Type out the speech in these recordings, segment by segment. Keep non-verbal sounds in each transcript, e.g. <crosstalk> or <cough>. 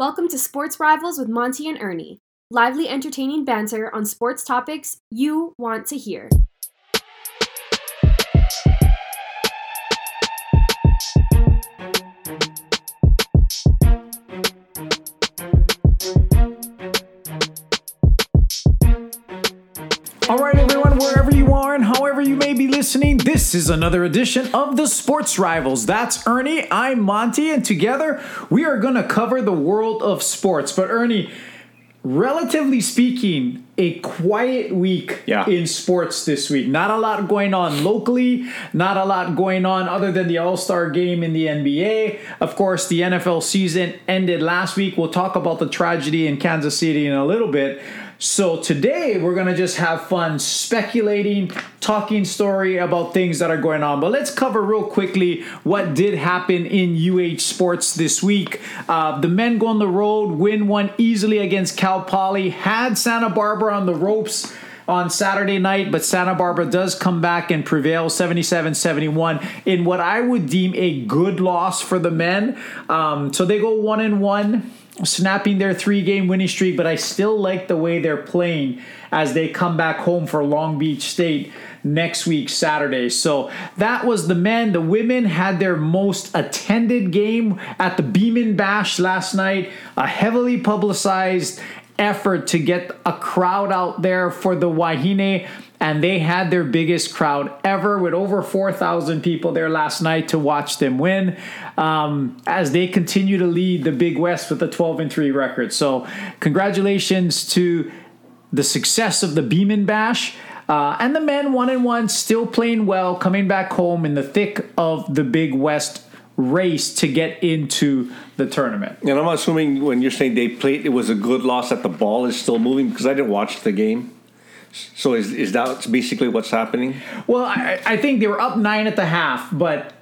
Welcome to Sports Rivals with Monty and Ernie. Lively, entertaining banter on sports topics you want to hear. This is another edition of the Sports Rivals. That's Ernie, I'm Monty, and together we are going to cover the world of sports. But, Ernie, relatively speaking, a quiet week Yeah. in sports this week. Not a lot going on locally, not a lot going on other than the All Star game in the NBA. Of course, the NFL season ended last week. We'll talk about the tragedy in Kansas City in a little bit. So today we're gonna just have fun speculating, talking story about things that are going on. But let's cover real quickly what did happen in UH sports this week. Uh, the men go on the road, win one easily against Cal Poly. Had Santa Barbara on the ropes on Saturday night, but Santa Barbara does come back and prevail 77 71 in what I would deem a good loss for the men. Um, so they go one and one, snapping their three game winning streak, but I still like the way they're playing as they come back home for Long Beach State next week, Saturday. So that was the men. The women had their most attended game at the Beeman Bash last night, a heavily publicized effort to get a crowd out there for the Wahine, and they had their biggest crowd ever with over 4,000 people there last night to watch them win um, as they continue to lead the Big West with a 12 and 3 record. So, congratulations to the success of the Beeman Bash. Uh, and the men one and one still playing well, coming back home in the thick of the Big West race to get into the tournament. And I'm assuming when you're saying they played, it was a good loss that the ball is still moving because I didn't watch the game. So is is that basically what's happening? Well, I, I think they were up nine at the half, but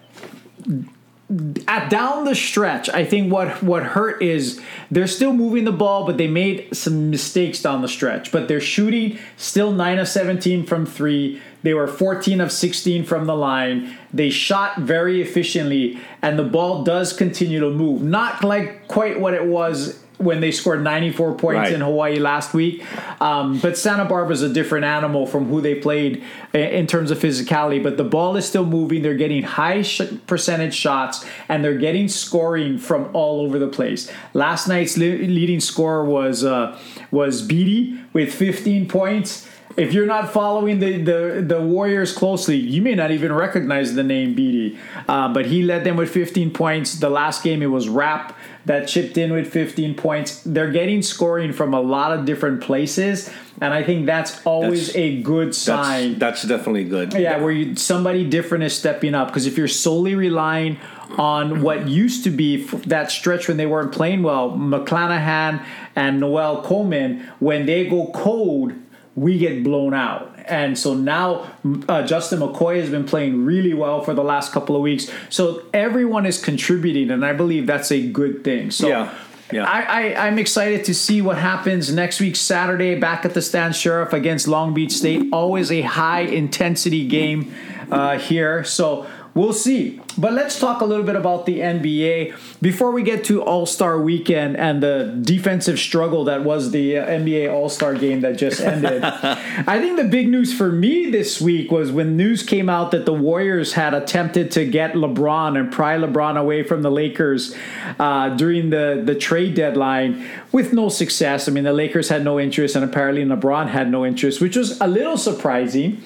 at down the stretch, I think what what hurt is they're still moving the ball, but they made some mistakes down the stretch. But they're shooting still nine of seventeen from three. They were fourteen of sixteen from the line. They shot very efficiently, and the ball does continue to move. Not like quite what it was when they scored 94 points Right. in Hawaii last week. Um, but Santa Barbara is a different animal from who they played in terms of physicality. But the ball is still moving. They're getting high sh- percentage shots and they're getting scoring from all over the place. Last night's le- leading scorer was uh, was Beattie with 15 points. If you're not following the, the, the Warriors closely, you may not even recognize the name Beattie. Uh, but he led them with 15 points. The last game, it was Rapp that chipped in with 15 points. They're getting scoring from a lot of different places. And I think that's always That's- a good sign. That's, that's definitely good. Yeah, where you, somebody different is stepping up. Because if you're solely relying on what used to be that stretch when they weren't playing well, McClanahan and Noel Coleman, when they go cold, we get blown out. And so now uh, Justin McKoy has been playing really well for the last couple of weeks. So everyone is contributing, and I believe that's a good thing. So Yeah, yeah. I, I, I'm excited to see what happens next week, Saturday, back at the Stan Sheriff against Long Beach State. Always a high intensity game uh, here. So we'll see. But let's talk a little bit about the NBA before we get to All Star weekend and the defensive struggle that was the NBA All Star game that just ended. <laughs> I think the big news for me this week was when news came out that the Warriors had attempted to get LeBron and pry LeBron away from the Lakers uh, during the, the trade deadline with no success. I mean, the Lakers had no interest, and apparently LeBron had no interest, which was a little surprising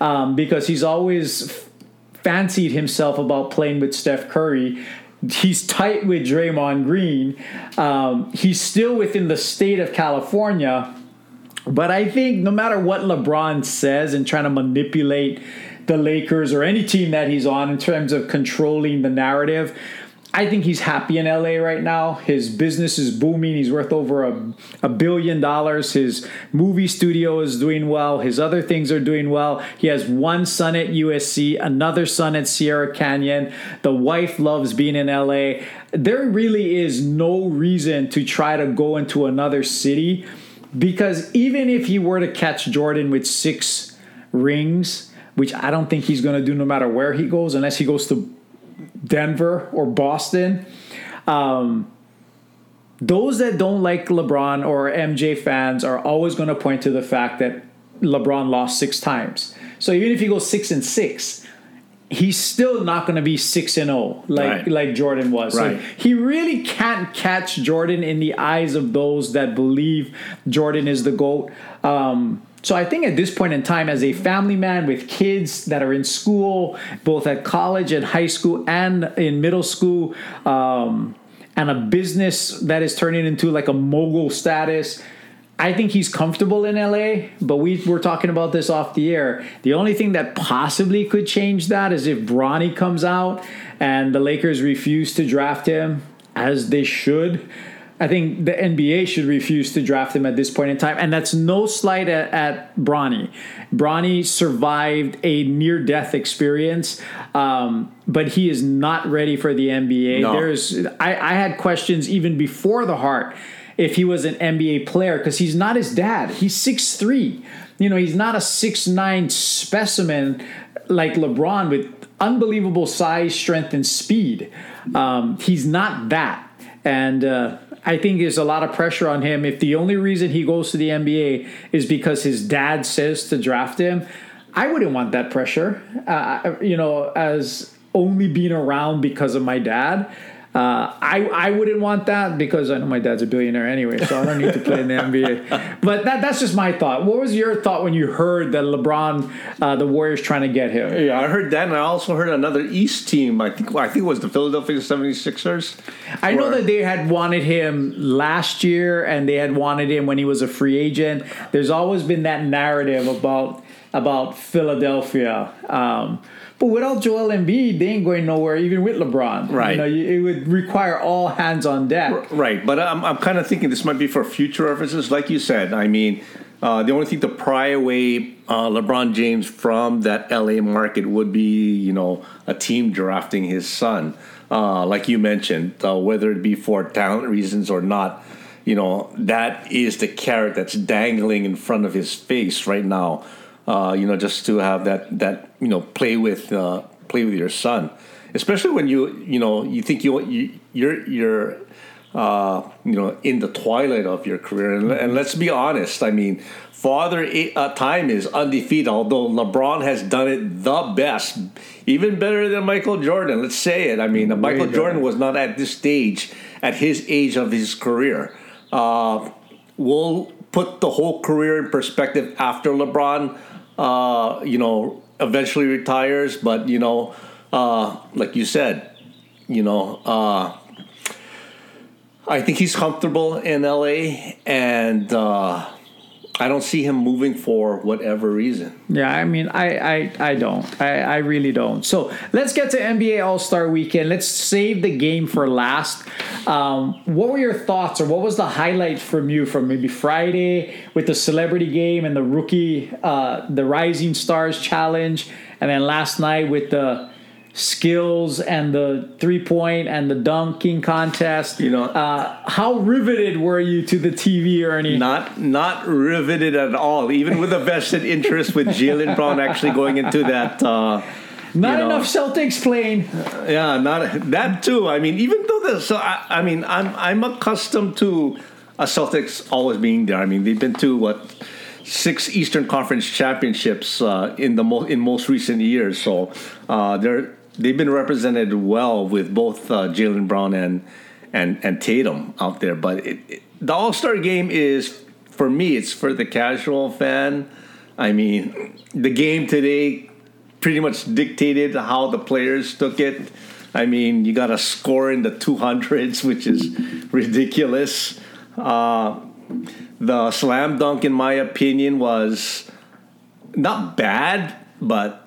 um, because he's always fancied himself about playing with Steph Curry. He's tight with Draymond Green. Um, he's still within the state of California. But I think no matter what LeBron says and trying to manipulate the Lakers or any team that he's on in terms of controlling the narrative, I think he's happy in LA right now. His business is booming. He's worth over a, a billion dollars. His movie studio is doing well. His other things are doing well. He has one son at USC, another son at Sierra Canyon. The wife loves being in LA. There really is no reason to try to go into another city because even if he were to catch Jordan with six rings, which I don't think he's going to do no matter where he goes, unless he goes to Denver or Boston. Um, those that don't like LeBron or MJ fans are always going to point to the fact that LeBron lost six times. So even if he goes six and six, he's still not going to be six and zero like Right. like Jordan was. Right. So he really can't catch Jordan in the eyes of those that believe Jordan is the goat. Um, so I think at this point in time, as a family man with kids that are in school, both at college and high school and in middle school, um, and a business that is turning into like a mogul status. I think he's comfortable in LA, but we were talking about this off the air. The only thing that possibly could change that is if Bronny comes out and the Lakers refuse to draft him, as they should. I think the NBA should refuse to draft him at this point in time, and that's no slight at, at Bronny. Bronny survived a near-death experience, um, but he is not ready for the NBA. No. There's, I, I had questions even before the heart if he was an NBA player because he's not his dad. He's 6'3. You know, he's not a 6'9 specimen like LeBron with unbelievable size, strength, and speed. Um, he's not that. And uh, I think there's a lot of pressure on him. If the only reason he goes to the NBA is because his dad says to draft him, I wouldn't want that pressure. Uh, you know, as only being around because of my dad. Uh, I I wouldn't want that because I know my dad's a billionaire anyway, so I don't need to play in the NBA. But that that's just my thought. What was your thought when you heard that LeBron, uh, the Warriors, trying to get him? Yeah, I heard that, and I also heard another East team. I think I think it was the Philadelphia 76ers. I know that they had wanted him last year, and they had wanted him when he was a free agent. There's always been that narrative about about Philadelphia. Um, but without Joel Embiid, they ain't going nowhere, even with LeBron. Right. You know, you- it would require all hands on deck. Right, but I'm, I'm kind of thinking this might be for future references. Like you said, I mean, uh, the only thing to pry away uh, LeBron James from that LA market would be, you know, a team drafting his son. Uh, like you mentioned, uh, whether it be for talent reasons or not, you know, that is the carrot that's dangling in front of his face right now. Uh, you know, just to have that that you know play with uh, play with your son, especially when you you know you think you, you you're you're uh, you know, in the twilight of your career. And, and let's be honest, I mean, Father uh, Time is undefeated, although LeBron has done it the best, even better than Michael Jordan. Let's say it. I mean, Michael better. Jordan was not at this stage, at his age of his career. Uh, we'll put the whole career in perspective after LeBron, uh, you know, eventually retires. But, you know, uh, like you said, you know, uh, I think he's comfortable in LA, and uh, I don't see him moving for whatever reason. Yeah, I mean, I, I, I don't. I, I really don't. So let's get to NBA All Star Weekend. Let's save the game for last. Um, what were your thoughts, or what was the highlight from you from maybe Friday with the celebrity game and the rookie, uh, the Rising Stars Challenge, and then last night with the skills and the three point and the dunking contest? You know- uh, how riveted were you to the TV, Ernie? Not not riveted at all, even with a vested interest with Jaylen <laughs> Brown actually going into that. Uh, Not you know. enough Celtics playing. Yeah, not that too. I mean, even though the so I, I mean, I'm I'm accustomed to a Celtics always being there. I mean, they've been to what six Eastern Conference championships uh, in the mo- in most recent years. So uh, they're they've been represented well with both uh, Jaylen Brown and and and Tatum out there. But it, it, the All Star game is for me. It's for the casual fan. I mean, the game today pretty much dictated how the players took it. I mean, you got a score in the 200s, which is ridiculous. Uh, the slam dunk, in my opinion, was not bad, but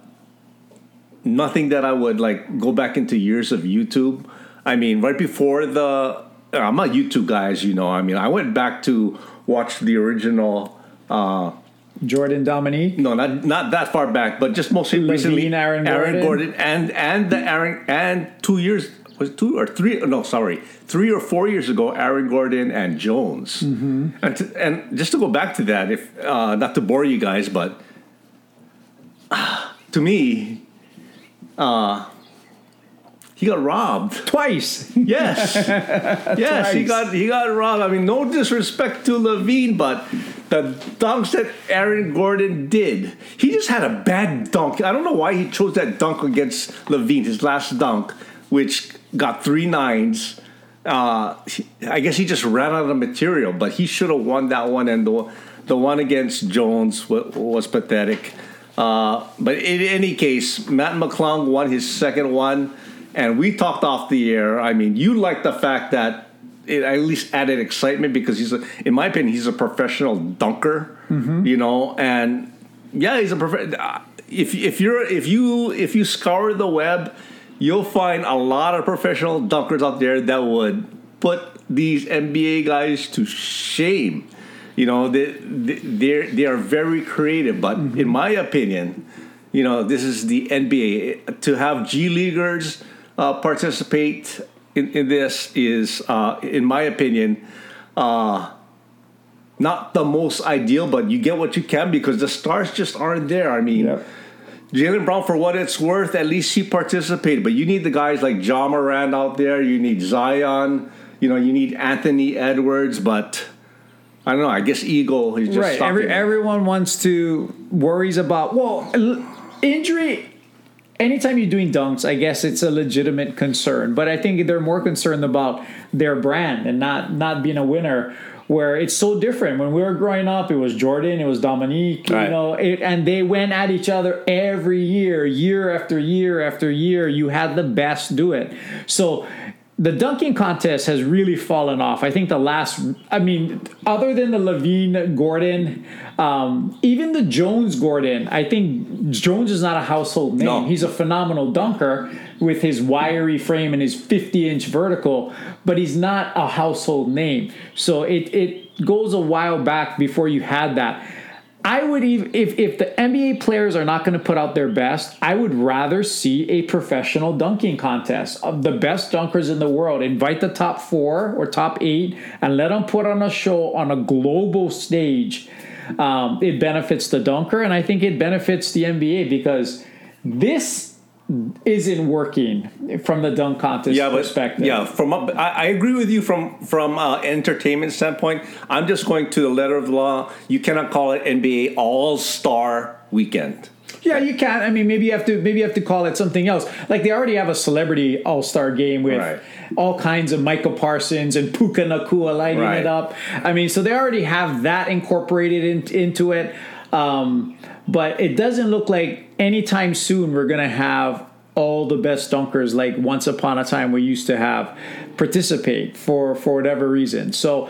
nothing that I would like go back into years of YouTube. I mean, right before the, I'm a YouTube guy, as you know. I mean, I went back to watch the original. Uh, Jordan Dominique. no, not not that far back, but just mostly LaVine, recently. Aaron Gordon. Gordon, and and the Aaron and two years was two or three? No, sorry, three or four years ago, Aaron Gordon and Jones. Mm-hmm. And to, and just to go back to that, if uh, not to bore you guys, but uh, <sighs> to me, uh, he got robbed. Twice. <laughs> Yes, <laughs> yes, he got he got robbed. I mean, no disrespect to LaVine, but the dunks that Aaron Gordon did, he just had a bad dunk. I don't know why he chose that dunk against LaVine, his last dunk, which got three nines. Uh, I guess he just ran out of material, but he should have won that one. And the the one against Jones was, was pathetic. Uh, but in any case, Mac McClung won his second one, and we talked off the air. I mean, you like the fact that it at least added excitement because he's, a, in my opinion, he's a professional dunker. You know, and yeah, he's a prof- uh, If if you're if you if you scour the web, you'll find a lot of professional dunkers out there that would put these NBA guys to shame. You know, they they they are very creative, but in my opinion, you know, this is the NBA. To have G leaguers uh, participate in, in this is, uh, in my opinion, uh, not the most ideal, but you get what you can because the stars just aren't there. I mean, Yep. Jaylen Brown, for what it's worth, at least he participated. But you need the guys like Ja Morant out there. You need Zion. You know, you need Anthony Edwards. But I don't know. I guess Eagle is just right. Every, everyone wants to worries about well injury. Anytime you're doing dunks, I guess it's a legitimate concern. But I think they're more concerned about their brand and not not being a winner. Where it's so different. When we were growing up, it was Jordan, it was Dominique, Right. you know, it, and they went at each other every year, year after year after year. You had the best do it. So the dunking contest has really fallen off. I think the last, I mean, other than the LaVine Gordon, um, even the Jones Gordon, I think Jones is not a household name. No. He's a phenomenal dunker with his wiry frame and his 50 inch vertical, but he's not a household name. So it, it goes a while back before you had that. I would even if if the NBA players are not going to put out their best, I would rather see a professional dunking contest of the best dunkers in the world. Invite the top four or top eight and let them put on a show on a global stage. Um, it benefits the dunker, and I think it benefits the NBA because this isn't working from the dunk contest yeah, but perspective. yeah, from up, I, I agree with you from from uh, entertainment standpoint. I'm just going to the letter of the law. You cannot call it NBA All Star Weekend. Yeah, you can. I mean, maybe you have to. Maybe you have to call it something else. Like they already have a celebrity All Star game with Right. all kinds of Micah Parsons and Puka Nacua lighting Right. it up. I mean, so they already have that incorporated in, into it. Um, but it doesn't look like anytime soon we're gonna have all the best dunkers like once upon a time we used to have participate for for whatever reason. So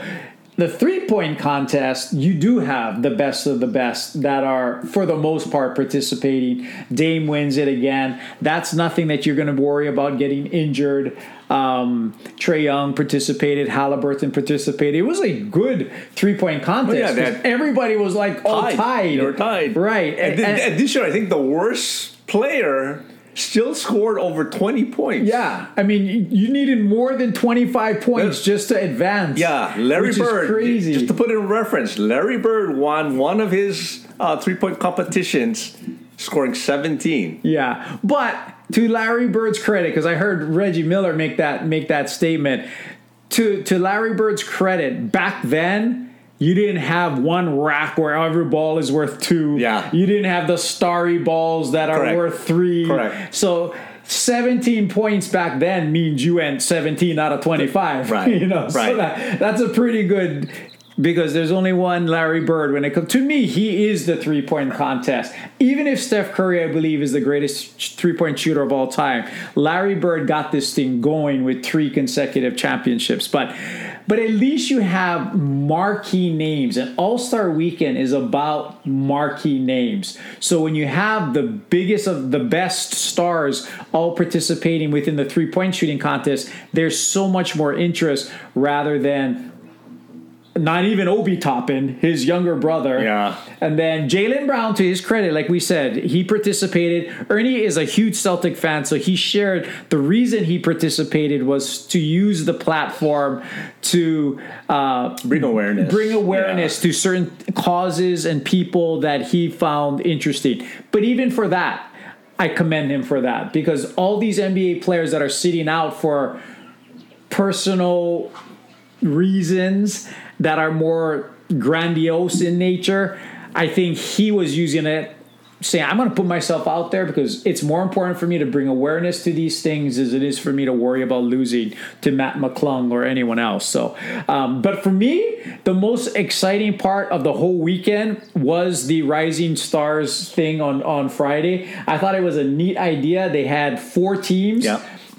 the three point contest, you do have the best of the best that are, for the most part, participating. Dame wins it again. That's nothing that you're going to worry about getting injured. Um, Trae Young participated. Halliburton participated. It was a good three point contest. yeah, 'cause that- everybody was like all tied. They were tied. Right. And, And- and- this year, I think the worst player still scored over 20 points. yeah. I mean, you, you needed more than 25 points just to advance. Yeah, Larry Bird. Is crazy. Just to put it in reference, Larry Bird won one of his uh, three point competitions, scoring 17. Yeah, but to Larry Bird's credit, because I heard Reggie Miller make that make that statement. To to Larry Bird's credit, back then you didn't have one rack where every ball is worth two. Yeah. you didn't have the starry balls that are Correct. worth three. Correct. So. 17 points back then means you went 17 out of 25 <laughs> Right. you know so Right. that, that's a pretty good because there's only one Larry Bird when it comes to me he is the three point contest. Even if Steph Curry I believe is the greatest three point shooter of all time Larry Bird got this thing going with three consecutive championships. But but at least you have marquee names. And All-Star weekend is about marquee names. So when you have the biggest of the best stars all participating within the three point shooting contest there's so much more interest rather than not even Obi Toppin, his younger brother. Yeah. And then Jaylen Brown, to his credit, like we said, he participated. Ernie is a huge Celtic fan, so he shared the reason he participated was to use the platform to uh, Bring awareness. bring awareness to certain causes and people that he found interesting. But even for that, I commend him for that because all these NBA players that are sitting out for personal reasons that are more grandiose in nature, I think he was using it saying I'm going to put myself out there because it's more important for me to bring awareness to these things as it is for me to worry about losing to Mac McClung or anyone else. So, um, but for me, the most exciting part of the whole weekend was the Rising Stars thing on on Friday. I thought it was a neat idea. They had four teams.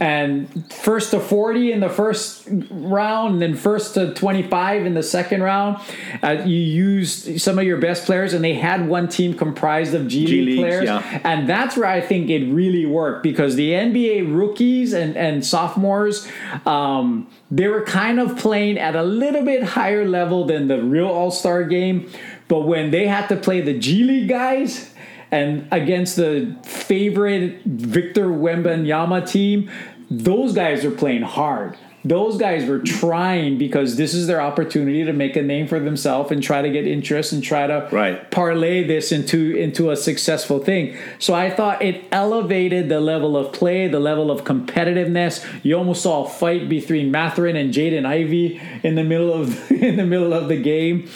And first to 40 in the first round and then first to 25 in the second round. Uh, you used some of your best players and they had one team comprised of g, G league players. yeah. and that's where i think it really worked because the nba rookies and, and sophomores um, they were kind of playing at a little bit higher level than the real all-star game. But when they had to play the g league guys and against the favorite Victor Wembanyama team, those guys are playing hard. Those guys were trying because this is their opportunity to make a name for themselves and try to get interest and try to right. parlay this into into a successful thing. So I thought it elevated the level of play, the level of competitiveness. You almost saw a fight between Mathurin and Jaden Ivey in the middle of <laughs> in the middle of the game.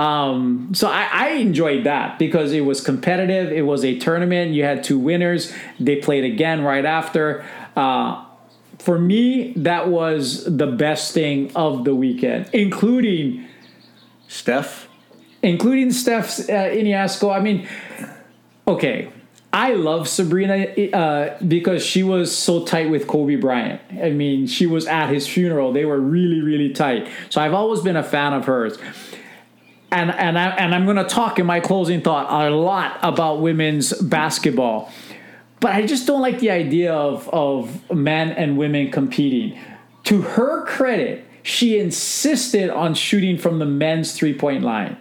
Um, so I, I, enjoyed that because it was competitive. It was a tournament. You had two winners. They played again right after. Uh, for me, that was the best thing of the weekend, including Steph, including Steph uh, Ionescu. I mean, okay, I love Sabrina uh, because she was so tight with Kobe Bryant. I mean, she was at his funeral. They were really, really tight. So I've always been a fan of hers and and I and I'm going to talk in my closing thought a lot about women's basketball. But I just don't like the idea of of men and women competing. To her credit, she insisted on shooting from the men's three-point line.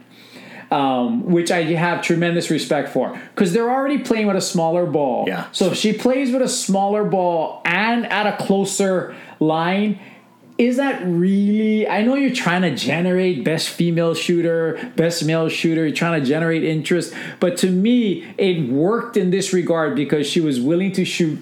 Um, which I have tremendous respect for because they're already playing with a smaller ball. Yeah. So if she plays with a smaller ball and at a closer line, is that really i know you're trying to generate best female shooter best male shooter you're trying to generate interest but to me it worked in this regard because she was willing to shoot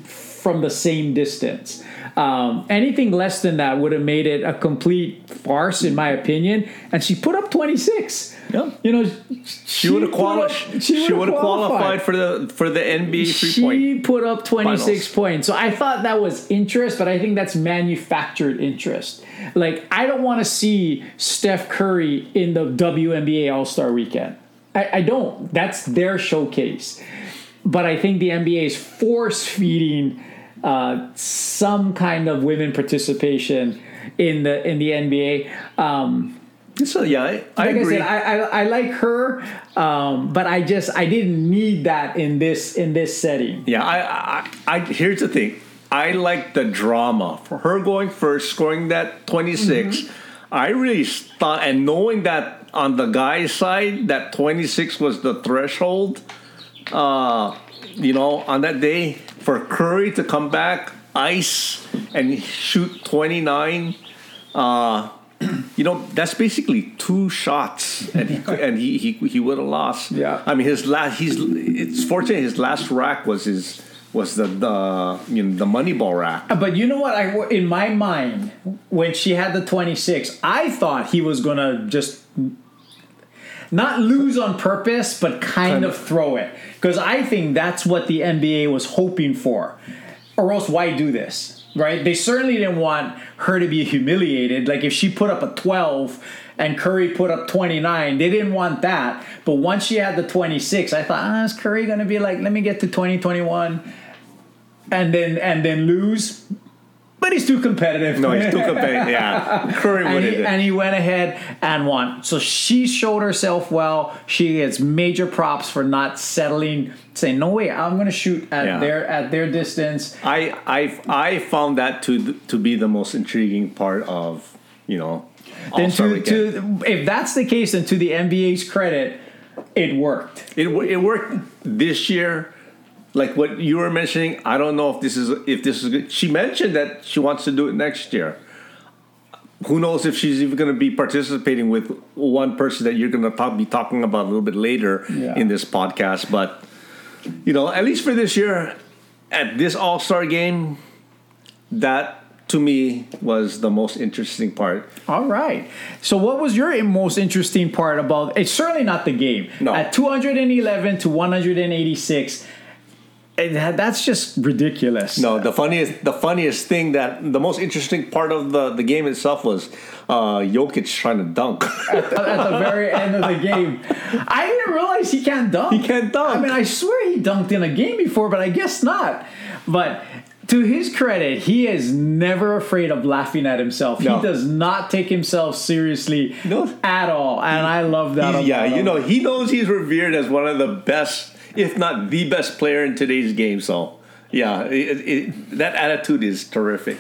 from the same distance. Um, anything less than that would have made it a complete farce in my opinion and she put up 26 yeah. You know, she, she would have qualified. She would have qualified for the for the NBA three she point. She put up twenty six finals. points. So I thought that was interest, but I think that's manufactured interest. Like I don't want to see Steph Curry in the WNBA All Star Weekend. I, I don't. That's their showcase. But I think the NBA is force feeding uh, some kind of women participation in the in the NBA. Um, so yeah, I, I like agree. I said, I, I, I like her, um, but I just I didn't need that in this in this setting. Yeah, I, I, I here's the thing. I like the drama for her going first, scoring that 26. Mm-hmm. I really thought, and knowing that on the guy's side, that 26 was the threshold. Uh, you know, on that day for Curry to come back, ice and shoot 29. Uh, <clears throat> you know that's basically two shots and he <laughs> and he he, he would have lost. Yeah. I mean his last he's it's fortunate his last rack was his was the the you know the money ball rack uh, but you know what? I in my mind when she had the 26 i thought he was gonna just not lose on purpose but kind, kind of, of throw it. Because i think that's what the nba was hoping for. Or else why do this right? They certainly didn't want her to be humiliated. Like if she put up a 12 and Curry put up 29, they didn't want that. But once she had the 26, I thought, ah, is Curry going to be like, let me get to 2021 and then and then lose? But he's too competitive. No, he's too competitive. Yeah, <laughs> Curry and he, and he went ahead and won. So she showed herself well. She gets major props for not settling, saying, "No way, I'm going to shoot at yeah. their at their distance." I I I found that to to be the most intriguing part of you know. Then to, to if that's the case, then to the NBA's credit, it worked. It it worked this year like what you were mentioning, I don't know if this is if this is good. She mentioned that she wants to do it next year. Who knows if she's even going to be participating with one person that you're going to talk, be talking about a little bit later yeah. in this podcast. But you know, at least for this year, at this All Star game, that to me was the most interesting part. All right. So, what was your most interesting part about? It's certainly not the game. No. At 211 to 186, it, that's just ridiculous. No, the funniest the funniest thing that the most interesting part of the, the game itself was uh, Jokic trying to dunk. <laughs> at, the, at the very end of the game. I didn't realize he can't dunk. He can't dunk. I mean, I swear he dunked in a game before, but I guess not. But to his credit, he is never afraid of laughing at himself. No. He does not take himself seriously No. at all, and I love that. Yeah, you him. know, he knows he's revered as one of the best, if not the best player in today's game. So, yeah, it, it, that attitude is terrific.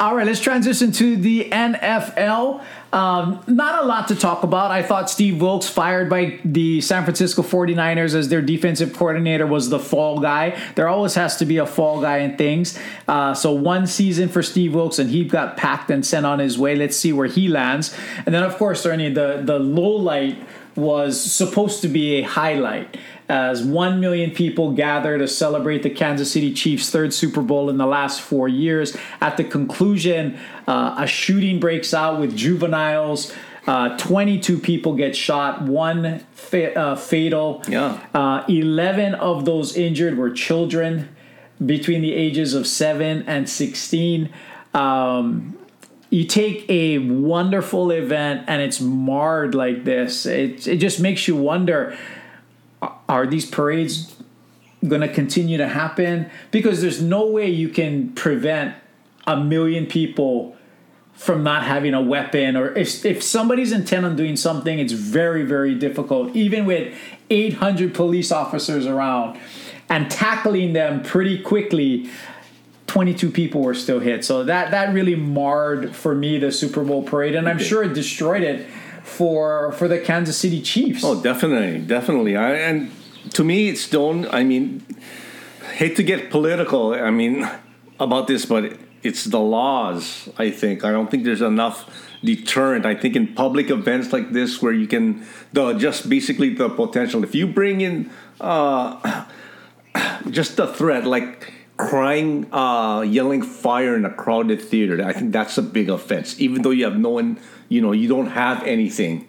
All right, let's transition to the NFL. Um, not a lot to talk about. I thought Steve Wilks, fired by the San Francisco 49ers as their defensive coordinator, was the fall guy. There always has to be a fall guy in things. Uh, so, one season for Steve Wilks, and he got packed and sent on his way. Let's see where he lands. And then, of course, Ernie, the, the low light was supposed to be a highlight as 1 million people gather to celebrate the Kansas City Chiefs' third Super Bowl in the last four years. At the conclusion, uh, a shooting breaks out with juveniles. Uh, 22 people get shot, one fa- uh, fatal. Yeah. Uh, 11 of those injured were children between the ages of 7 and 16. Um, you take a wonderful event and it's marred like this. It, it just makes you wonder are these parades going to continue to happen? Because there's no way you can prevent a million people from not having a weapon or if, if somebody's intent on doing something it's very very difficult even with 800 police officers around and tackling them pretty quickly 22 people were still hit so that that really marred for me the super bowl parade and i'm sure it destroyed it for for the kansas city chiefs Oh, definitely, definitely. I, and to me, it's don't. I mean, hate to get political. I mean, <laughs> about this, but it's the laws. I think I don't think there's enough deterrent. I think in public events like this, where you can the just basically the potential. If you bring in uh, <clears throat> just the threat, like crying, uh, yelling fire in a crowded theater, I think that's a big offense. Even though you have no one, you know, you don't have anything.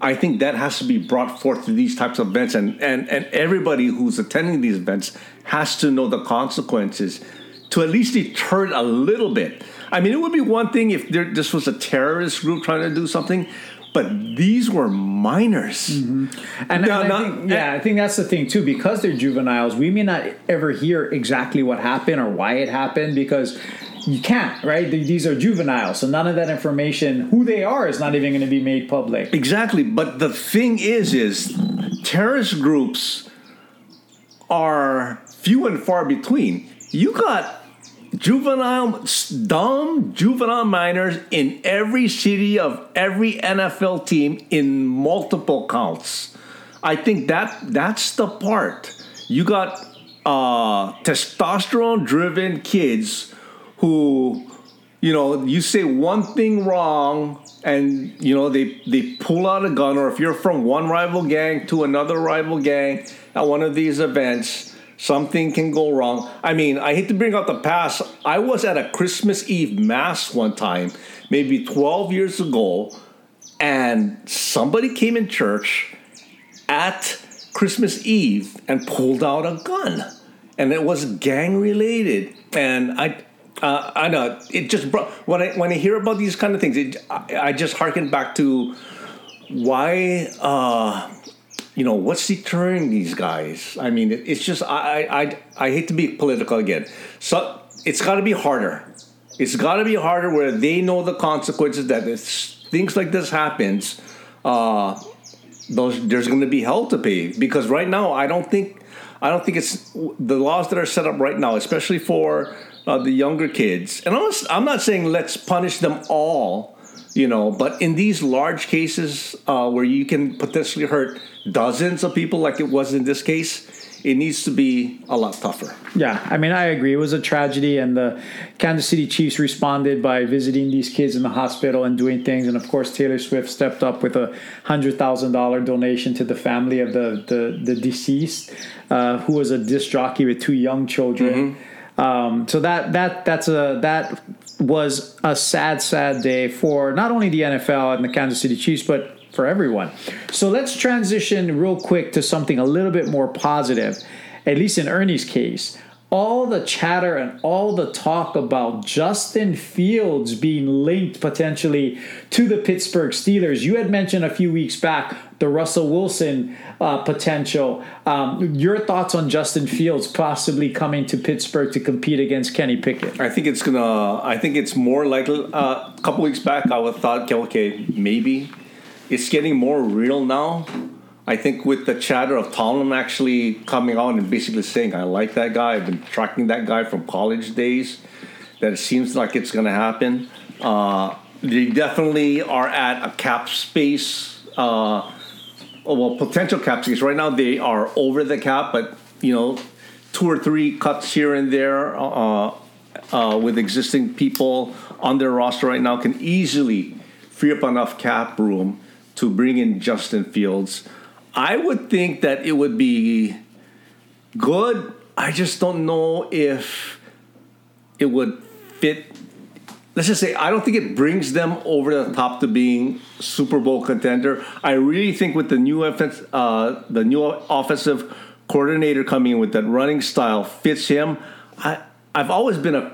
I think that has to be brought forth to these types of events, and, and, and everybody who's attending these events has to know the consequences to at least deter it a little bit. I mean, it would be one thing if there, this was a terrorist group trying to do something, but these were minors. And, and No, I not- think, yeah, I think that's the thing too. Because they're juveniles, we may not ever hear exactly what happened or why it happened because you can't, right? These are juveniles, so none of that information, who they are, is not even going to be made public. Exactly, but the thing is, is terrorist groups are few and far between. You got juvenile, dumb juvenile minors in every city of every NFL team in multiple counts. I think that that's the part. You got uh, testosterone-driven kids who you know, you say one thing wrong, and you know they they pull out a gun, or if you're from one rival gang to another rival gang at one of these events, something can go wrong. I mean, I hate to bring up the past. I was at a Christmas Eve mass one time, maybe 12 years ago, and somebody came in church at Christmas Eve and pulled out a gun, and it was gang related. And I, uh, I know it just brought when I when I hear about these kind of things, it, I, I just harken back to why. Uh, you know what's deterring these guys? I mean, it, it's just I, I I hate to be political again. So it's got to be harder. It's got to be harder where they know the consequences that if things like this happens. Uh, those there's going to be hell to pay because right now I don't think I don't think it's the laws that are set up right now, especially for uh, the younger kids. And I'm I'm not saying let's punish them all, you know, but in these large cases uh, where you can potentially hurt dozens of people, like it was in this case, it needs to be a lot tougher. Yeah, I mean, I agree. It was a tragedy, and the Kansas City Chiefs responded by visiting these kids in the hospital and doing things. And of course, Taylor Swift stepped up with a hundred thousand dollar donation to the family of the the, the deceased, uh, who was a disc jockey with two young children. Mm-hmm. Um, so that that that's a that was a sad, sad day for not only the NFL and the Kansas City Chiefs, but for everyone. So let's transition real quick to something a little bit more positive, at least in Ernie's case. All the chatter and all the talk about Justin Fields being linked potentially to the Pittsburgh Steelers. You had mentioned a few weeks back the Russell Wilson uh, potential. Um, your thoughts on Justin Fields possibly coming to Pittsburgh to compete against Kenny Pickett? I think it's gonna. I think it's more likely. Uh, a couple weeks back, I would thought, okay, maybe it's getting more real now. I think with the chatter of Tomlin actually coming on and basically saying, I like that guy, I've been tracking that guy from college days, that it seems like it's going to happen. Uh, they definitely are at a cap space, uh, well, potential cap space. Right now, they are over the cap, but, you know, two or three cuts here and there uh, uh with existing people on their roster right now can easily free up enough cap room to bring in Justin Fields. I would think that it would be good. I just don't know if it would fit. Let's just say I don't think it brings them over the top to being Super Bowl contender. I really think with the new offense, uh, the new offensive coordinator coming in with that running style fits him. I I've always been a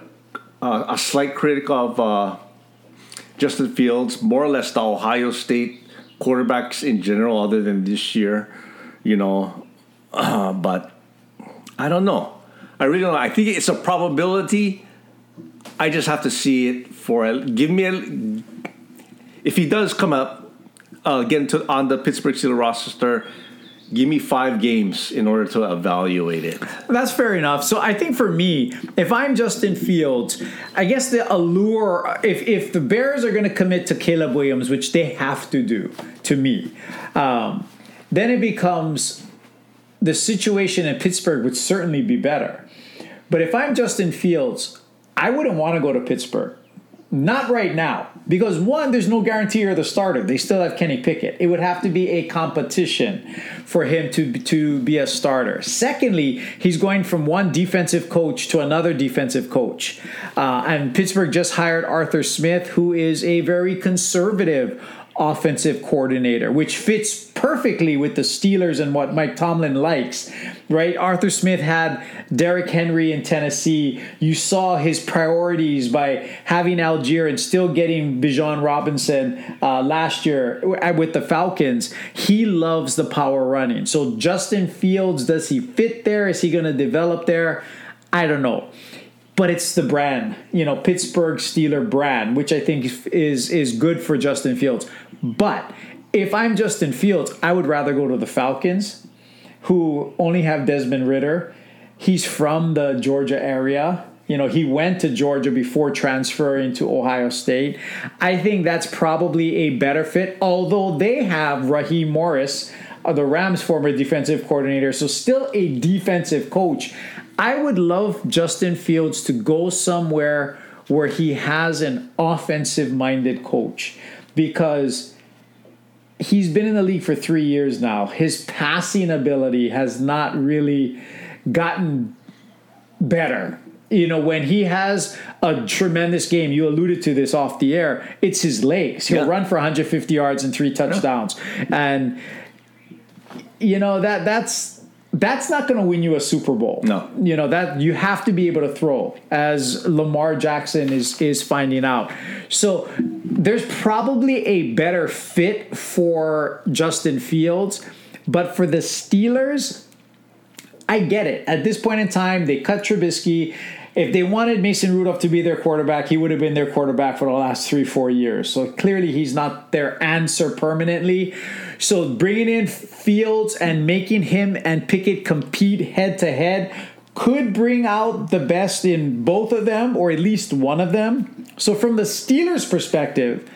a, a slight critic of uh, Justin Fields, more or less the Ohio State quarterbacks in general, other than this year, you know. Uh, but I don't know. I really don't know. I think it's a probability. I just have to see it for a, give me a. If he does come up, uh, get into on the Pittsburgh Steelers roster give me five games in order to evaluate it. That's fair enough. So I think for me, if I'm Justin Fields, I guess the allure, if, if the Bears are going to commit to Caleb Williams, which they have to do to me, um, then it becomes the situation in Pittsburgh would certainly be better. But if I'm Justin Fields, I wouldn't want to go to Pittsburgh. Not right now. Because one, there's no guarantee you're the starter. They still have Kenny Pickett. It would have to be a competition for him to, to be a starter. Secondly, he's going from one defensive coach to another defensive coach. Uh, and Pittsburgh just hired Arthur Smith, who is a very conservative offensive coordinator, which fits perfectly with the Steelers and what Mike Tomlin likes, right? Arthur Smith had Derrick Henry in Tennessee. You saw his priorities by having Allgeier and still getting Bijan Robinson uh, last year with the Falcons. He loves the power running. So Justin Fields, does he fit there? Is he going to develop there? I don't know but it's the brand, you know, Pittsburgh Steeler brand, which I think is is good for Justin Fields. But if I'm Justin Fields, I would rather go to the Falcons, who only have Desmond Ridder. He's from the Georgia area. You know, he went to Georgia before transferring to Ohio State. I think that's probably a better fit, although they have Raheem Morris, uh, the Rams' former defensive coordinator, so still a defensive coach. I would love Justin Fields to go somewhere where he has an offensive minded coach because he's been in the league for three years now. His passing ability has not really gotten better. You know, when he has a tremendous game, you alluded to this off the air, it's his legs. He'll yeah. run for 150 yards and three touchdowns. Yeah. And you know, that that's that's not going to win you a Super Bowl. No, you know that you have to be able to throw, as Lamar Jackson is is finding out. So there's probably a better fit for Justin Fields, but for the Steelers, I get it. At this point in time, they cut Trubisky. If they wanted Mason Rudolph to be their quarterback, he would have been their quarterback for the last three, four years. So clearly, he's not their answer permanently. So bringing in Fields and making him and Pickett compete head to head could bring out the best in both of them or at least one of them. So from the Steelers' perspective,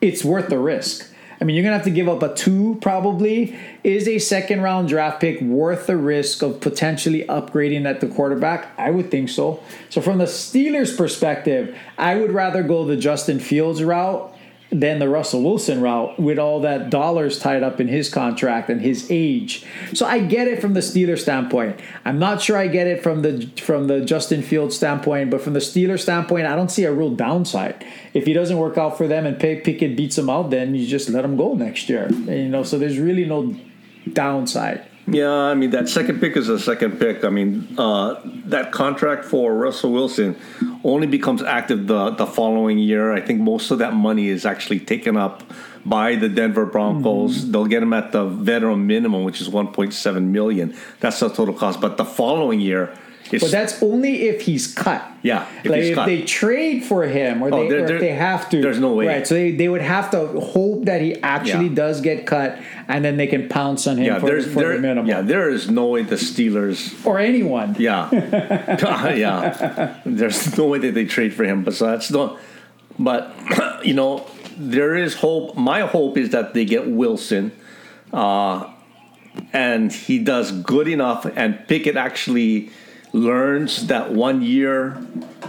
it's worth the risk. I mean, you're gonna have to give up a two probably. Is a second round draft pick worth the risk of potentially upgrading at the quarterback? I would think so. So from the Steelers' perspective, I would rather go the Justin Fields route than the Russell Wilson route with all that dollars tied up in his contract and his age. So I get it from the Steelers standpoint. I'm not sure I get it from the from the Justin Fields standpoint, but from the Steelers standpoint, I don't see a real downside. If he doesn't work out for them and Pickett beats him out, then you just let him go next year. You know, so there's really no downside. Yeah, I mean that second pick is a second pick. I mean uh, that contract for Russell Wilson only becomes active the the following year. I think most of that money is actually taken up by the Denver Broncos. Mm-hmm. They'll get him at the veteran minimum, which is 1.7 million. That's the total cost. But the following year, but that's only if he's cut. Yeah, if like if cut. they trade for him or, oh, they, or if they have to. There's no way. Right, so they, they would have to hope that he actually yeah. does get cut, and then they can pounce on him yeah, for, for there, the minimum. Yeah, there is no way the Steelers or anyone. Yeah, <laughs> <laughs> yeah. There's no way that they trade for him. But so that's not. But <clears throat> you know, there is hope. My hope is that they get Wilson. Uh, and he does good enough, and Pickett actually learns that one year,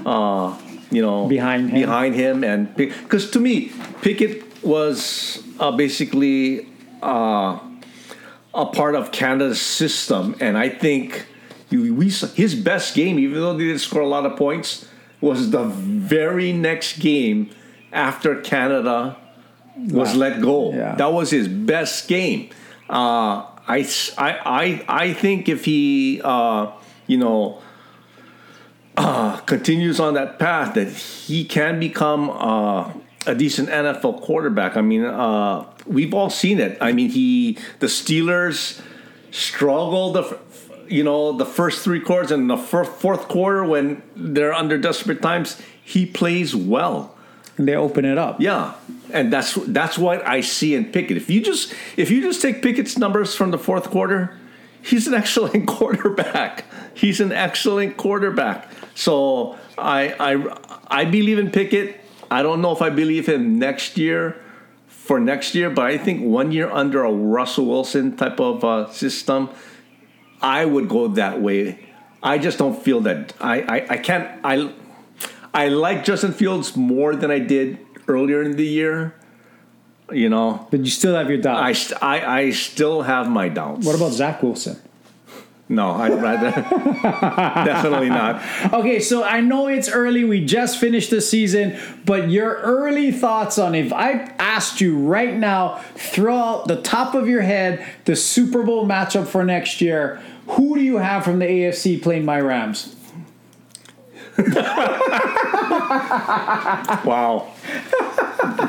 uh, you know, behind him. behind him, and because to me, Pickett was uh, basically uh, a part of Canada's system, and I think we his best game, even though they didn't score a lot of points, was the very next game after Canada was wow. let go. Yeah. That was his best game. Uh, I, I, I think if he uh, you know, uh, continues on that path, that he can become uh, a decent NFL quarterback. I mean, uh, we've all seen it. I mean, he the Steelers struggled, the, you know, the first three quarters and the fourth quarter when they're under desperate times. He plays well. And they open it up. Yeah, and that's that's what I see in Pickett. If you just if you just take Pickett's numbers from the fourth quarter, he's an excellent <laughs> quarterback. He's an excellent quarterback. So I I I believe in Pickett. I don't know if I believe him next year for next year, but I think one year under a Russell Wilson type of uh, system, I would go that way. I just don't feel that I, I, I can't I I like Justin Fields more than I did earlier in the year. You know, but you still have your doubts. I, I, I still have my doubts. What about Zach Wilson? No, I'd rather <laughs> definitely not. Okay, so I know it's early. We just finished the season, but your early thoughts on if I asked you right now, throw out the top of your head the Super Bowl matchup for next year. Who do you have from the AFC playing my Rams? wow.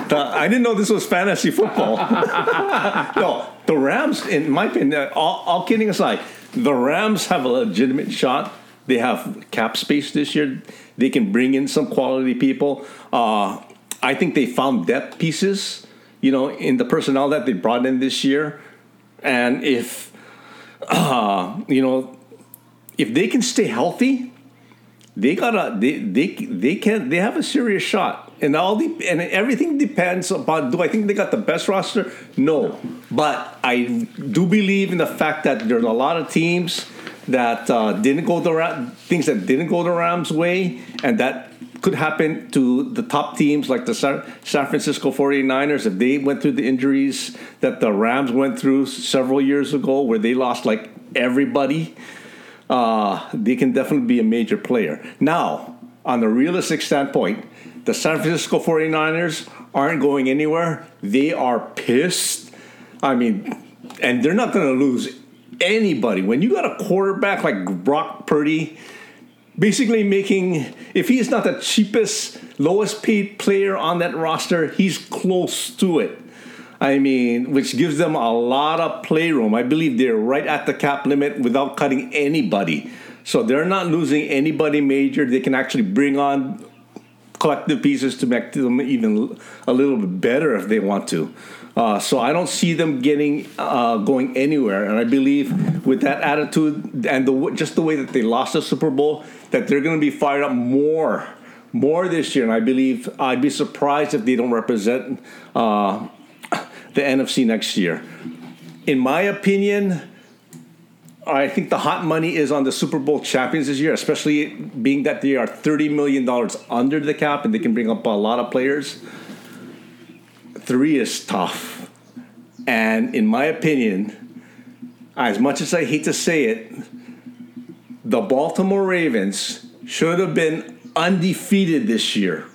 The, I didn't know this was fantasy football. <laughs> no, the Rams, in my opinion, all, all kidding aside, the Rams have a legitimate shot. They have cap space this year. They can bring in some quality people. Uh, I think they found depth pieces, you know, in the personnel that they brought in this year. And if, uh, you know, if they can stay healthy, they got a they they they can they have a serious shot. And all the and everything depends upon do I think they got the best roster? No. But I do believe in the fact that there's a lot of teams that uh, didn't go the things that didn't go the Rams way and that could happen to the top teams like the San Francisco 49ers if they went through the injuries that the Rams went through several years ago where they lost like everybody uh, they can definitely be a major player. Now, on the realistic standpoint, the San Francisco 49ers aren't going anywhere. They are pissed. I mean, and they're not going to lose anybody. When you got a quarterback like Brock Purdy, basically making, if he's not the cheapest, lowest paid player on that roster, he's close to it. I mean, which gives them a lot of playroom. I believe they're right at the cap limit without cutting anybody. So they're not losing anybody major. They can actually bring on collective pieces to make them even a little bit better if they want to. Uh, so I don't see them getting uh, going anywhere, and I believe with that attitude and the just the way that they lost the Super Bowl, that they're going to be fired up more, more this year. And I believe I'd be surprised if they don't represent uh, the NFC next year. In my opinion, I think the hot money is on the Super Bowl champions this year, especially being that they are $30 million under the cap and they can bring up a lot of players. Three is tough. And in my opinion, as much as I hate to say it, the Baltimore Ravens should have been undefeated this year,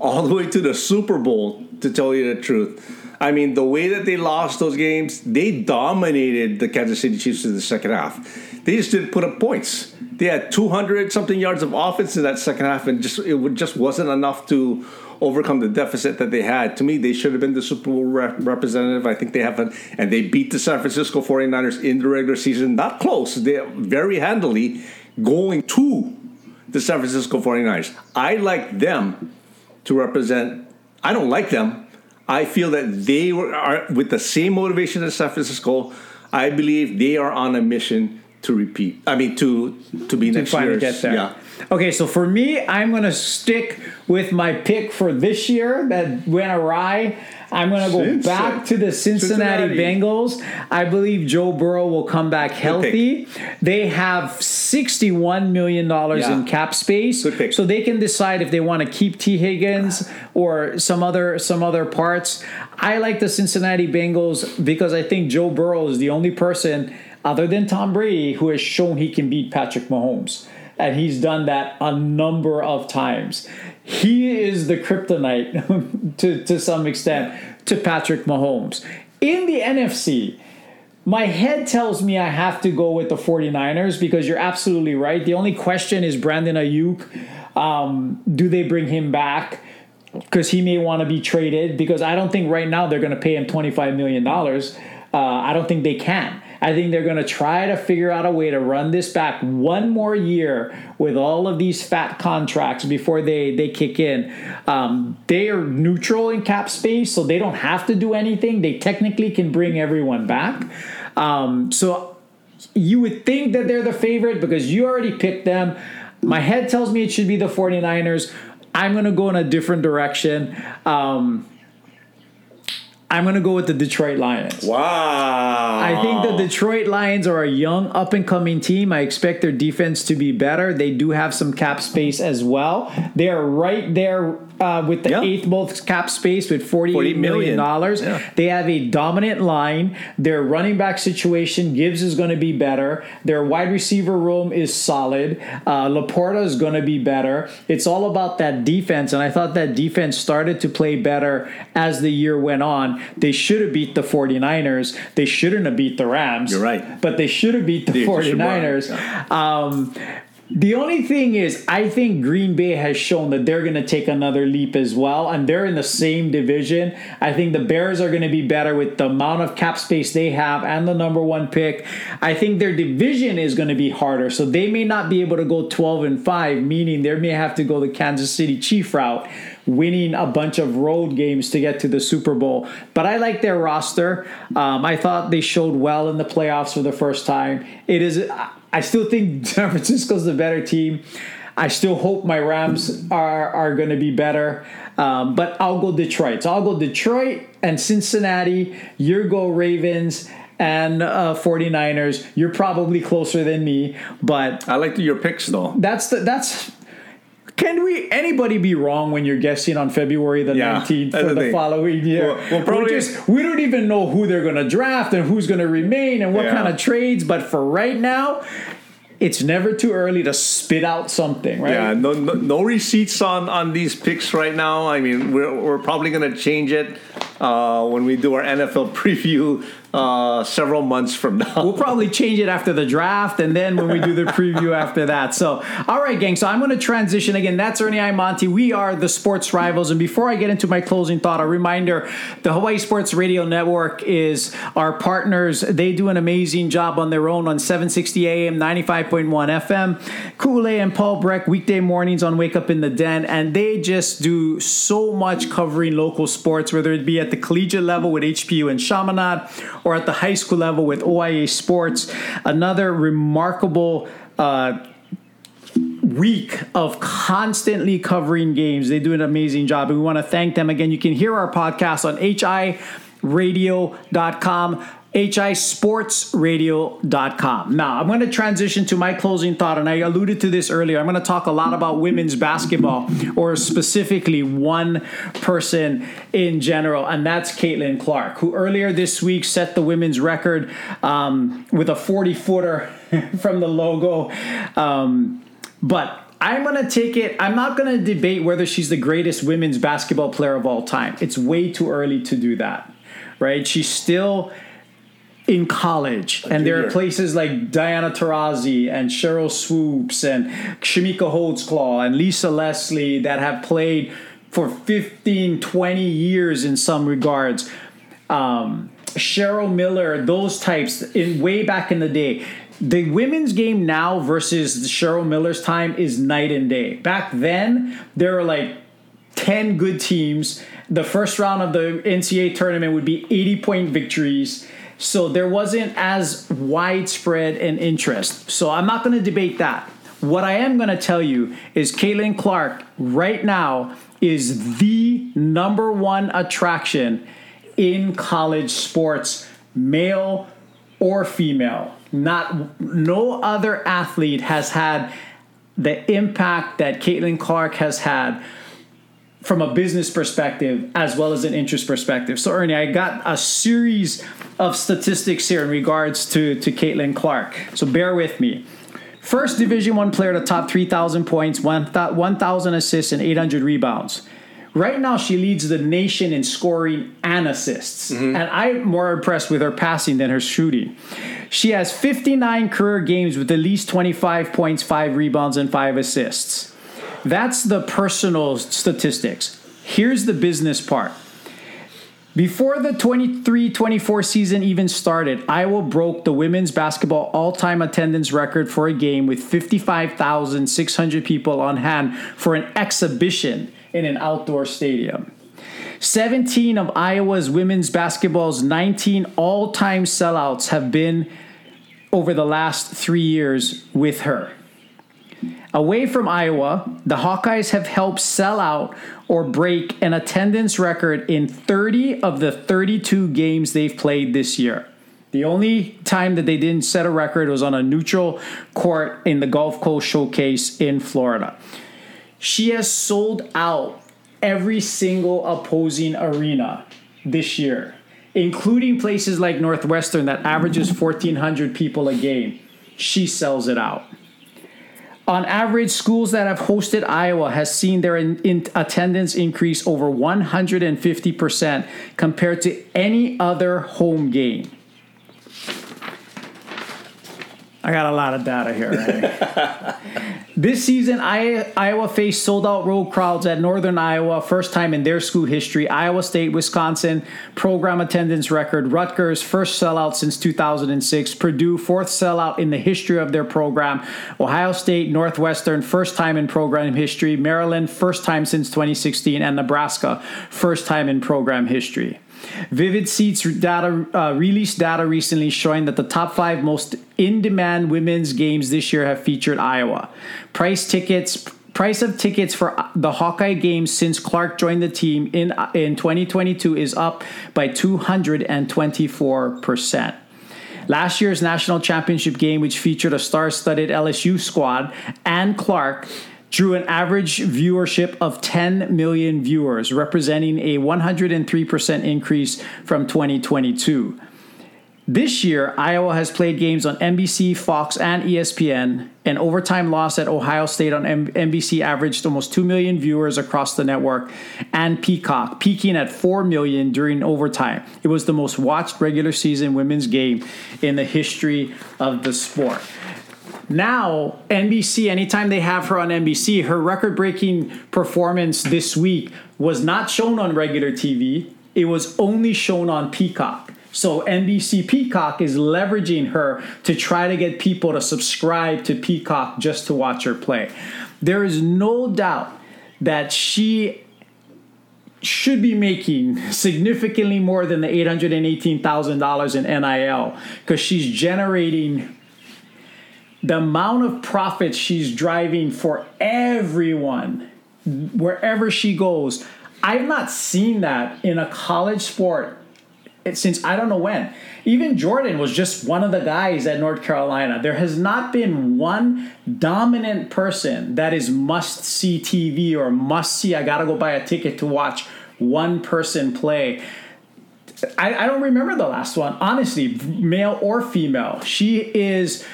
all the way to the Super Bowl, to tell you the truth. I mean, the way that they lost those games, they dominated the Kansas City Chiefs in the second half. They just didn't put up points. They had 200 something yards of offense in that second half, and just it just wasn't enough to overcome the deficit that they had. To me, they should have been the Super Bowl rep- representative. I think they have, an, and they beat the San Francisco 49ers in the regular season. Not close, they very handily going to the San Francisco 49ers. I like them to represent, I don't like them. I feel that they were, are with the same motivation as San Francisco. I believe they are on a mission to repeat. I mean, to to be to next year. get there. Yeah. Okay, so for me, I'm gonna stick with my pick for this year that went awry. I'm gonna go Cincy. back to the Cincinnati, Cincinnati. Bengals. I believe Joe Burrow will come back healthy. They have 61 million dollars Yeah. in cap space, so they can decide if they want to keep Tee Higgins or some other some other parts. I like the Cincinnati Bengals because I think Joe Burrow is the only person other than Tom Brady who has shown he can beat Patrick Mahomes. And he's done that a number of times. He is the kryptonite <laughs> to, to some extent to Patrick Mahomes. In the NFC, my head tells me I have to go with the 49ers because you're absolutely right. The only question is Brandon Aiyuk. Um, do they bring him back? Because he may want to be traded. Because I don't think right now they're going to pay him $25 million. Uh, I don't think they can. I think they're going to try to figure out a way to run this back one more year with all of these fat contracts before they, they kick in. Um, they are neutral in cap space, so they don't have to do anything. They technically can bring everyone back. Um, so you would think that they're the favorite because you already picked them. My head tells me it should be the 49ers. I'm going to go in a different direction. Um, I'm going to go with the Detroit Lions. Wow. I think the Detroit Lions are a young, up and coming team. I expect their defense to be better. They do have some cap space as well. They are right there uh, with the Yeah. eighth most cap space with forty-eight million million. dollars. Yeah. They have a dominant line. Their running back situation, Gibbs is going to be better. Their wide receiver room is solid. Uh, LaPorta is going to be better. It's all about that defense, and I thought that defense started to play better as the year went on. They should have beat the 49ers. They shouldn't have beat the Rams. You're right. But they should have beat the should 49ers. Um, the only thing is, I think Green Bay has shown that they're going to take another leap as well, and they're in the same division. I think the Bears are going to be better with the amount of cap space they have and the number one pick. I think their division is going to be harder, so they may not be able to go 12 and 5, meaning they may have to go the Kansas City Chief route, winning a bunch of road games to get to the Super Bowl. But I like their roster. Um, I thought they showed well in the playoffs for the first time. It is. I still think <laughs> San Francisco's the better team. I still hope my Rams are are going to be better. Um, but I'll go Detroit. So I'll go Detroit and Cincinnati. You go Ravens and uh, 49ers. You're probably closer than me, but I like your picks though. that's the that's. Can we anybody be wrong when you're guessing on February the Yeah, 19th that's for the thing. following year? Well- well, probably- we, just, we don't even know who they're going to draft and who's going to remain and what Yeah. kind of trades. But for right now, it's never too early to spit out something, right? Yeah, no, no, no receipts on, on these picks right now. I mean, we're, we're probably going to change it uh, when we do our NFL <laughs> preview uh, several months from now. We'll probably change it after the draft and then when we do the <laughs> preview after that. So, all right, gang. So I'm going to transition again. That's Ernie I. Monty. We are the sports rivals. And before I get into my closing thought, a reminder the Hawaii Sports Radio Network is our partners. They do an amazing job on their own on 760 AM, 95.1 FM. Kool-Aid and Paul Breck weekday mornings on Wake Up in the Den. And they just do so much covering local sports, whether it be at the collegiate level with HPU and Chaminade or at the high school level with OIA Sports. Another remarkable uh, week of constantly covering games. They do an amazing job, and we want to thank them again. You can hear our podcast on HI hisportsradio.com hisportsradio.com. Now, I'm going to transition to my closing thought, and I alluded to this earlier. I'm going to talk a lot about women's basketball, or specifically one person in general, and that's Caitlin Clark, who earlier this week set the women's record um, with a 40 footer <laughs> from the logo. Um, but I'm going to take it. I'm not going to debate whether she's the greatest women's basketball player of all time. It's way too early to do that, right? She's still in college. and there are places like Diana Taurasi and Sheryl Swoopes and Chamique Holdsclaw and Lisa Leslie that have played for 15, 20 years in some regards. Um, Cheryl Miller, those types, in way back in the day. The women's game now versus Cheryl Miller's time is night and day. Back then, there were like 10 good teams. The first round of the NCAA tournament would be 80 point victories so there wasn't as widespread an interest. So I'm not going to debate that. What I am going to tell you is Caitlin Clark right now is the number one attraction in college sports, male or female. Not no other athlete has had the impact that Caitlin Clark has had from a business perspective as well as an interest perspective. So Ernie, I got a series of statistics here in regards to to Caitlin Clark. So bear with me. First Division One player to top 3,000 points, 1,000 assists, and 800 rebounds. Right now, she leads the nation in scoring and assists. Mm-hmm. And I'm more impressed with her passing than her shooting. She has 59 career games with at least 25 points, 5 rebounds, and 5 assists. That's the personal statistics. Here's the business part. Before the 23 24 season even started, Iowa broke the women's basketball all time attendance record for a game with 55,600 people on hand for an exhibition in an outdoor stadium. 17 of Iowa's women's basketball's 19 all time sellouts have been over the last three years with her. Away from Iowa, the Hawkeyes have helped sell out or break an attendance record in 30 of the 32 games they've played this year. The only time that they didn't set a record was on a neutral court in the Gulf Coast Showcase in Florida. She has sold out every single opposing arena this year, including places like Northwestern that averages 1,400 people a game. She sells it out. On average, schools that have hosted Iowa has seen their in, in attendance increase over 150% compared to any other home game. I got a lot of data here. Right? <laughs> this season, Iowa faced sold out road crowds at Northern Iowa, first time in their school history. Iowa State, Wisconsin, program attendance record. Rutgers, first sellout since 2006. Purdue, fourth sellout in the history of their program. Ohio State, Northwestern, first time in program history. Maryland, first time since 2016. And Nebraska, first time in program history. Vivid Seats data uh, released data recently showing that the top five most in-demand women's games this year have featured Iowa. Price tickets price of tickets for the Hawkeye games since Clark joined the team in in 2022 is up by 224 percent. Last year's national championship game, which featured a star-studded LSU squad and Clark, drew an average viewership of 10 million viewers, representing a 103% increase from 2022. This year, Iowa has played games on NBC, Fox, and ESPN. An overtime loss at Ohio State on M- NBC averaged almost 2 million viewers across the network, and Peacock, peaking at 4 million during overtime. It was the most watched regular season women's game in the history of the sport. Now, NBC, anytime they have her on NBC, her record breaking performance this week was not shown on regular TV, it was only shown on Peacock. So NBC Peacock is leveraging her to try to get people to subscribe to Peacock just to watch her play. There is no doubt that she should be making significantly more than the $818,000 in NIL because she's generating the amount of profits she's driving for everyone wherever she goes. I've not seen that in a college sport since I don't know when. Even Jordan was just one of the guys at North Carolina. There has not been one dominant person that is must see TV or must see. I gotta go buy a ticket to watch one person play. I, I don't remember the last one, honestly, male or female. She is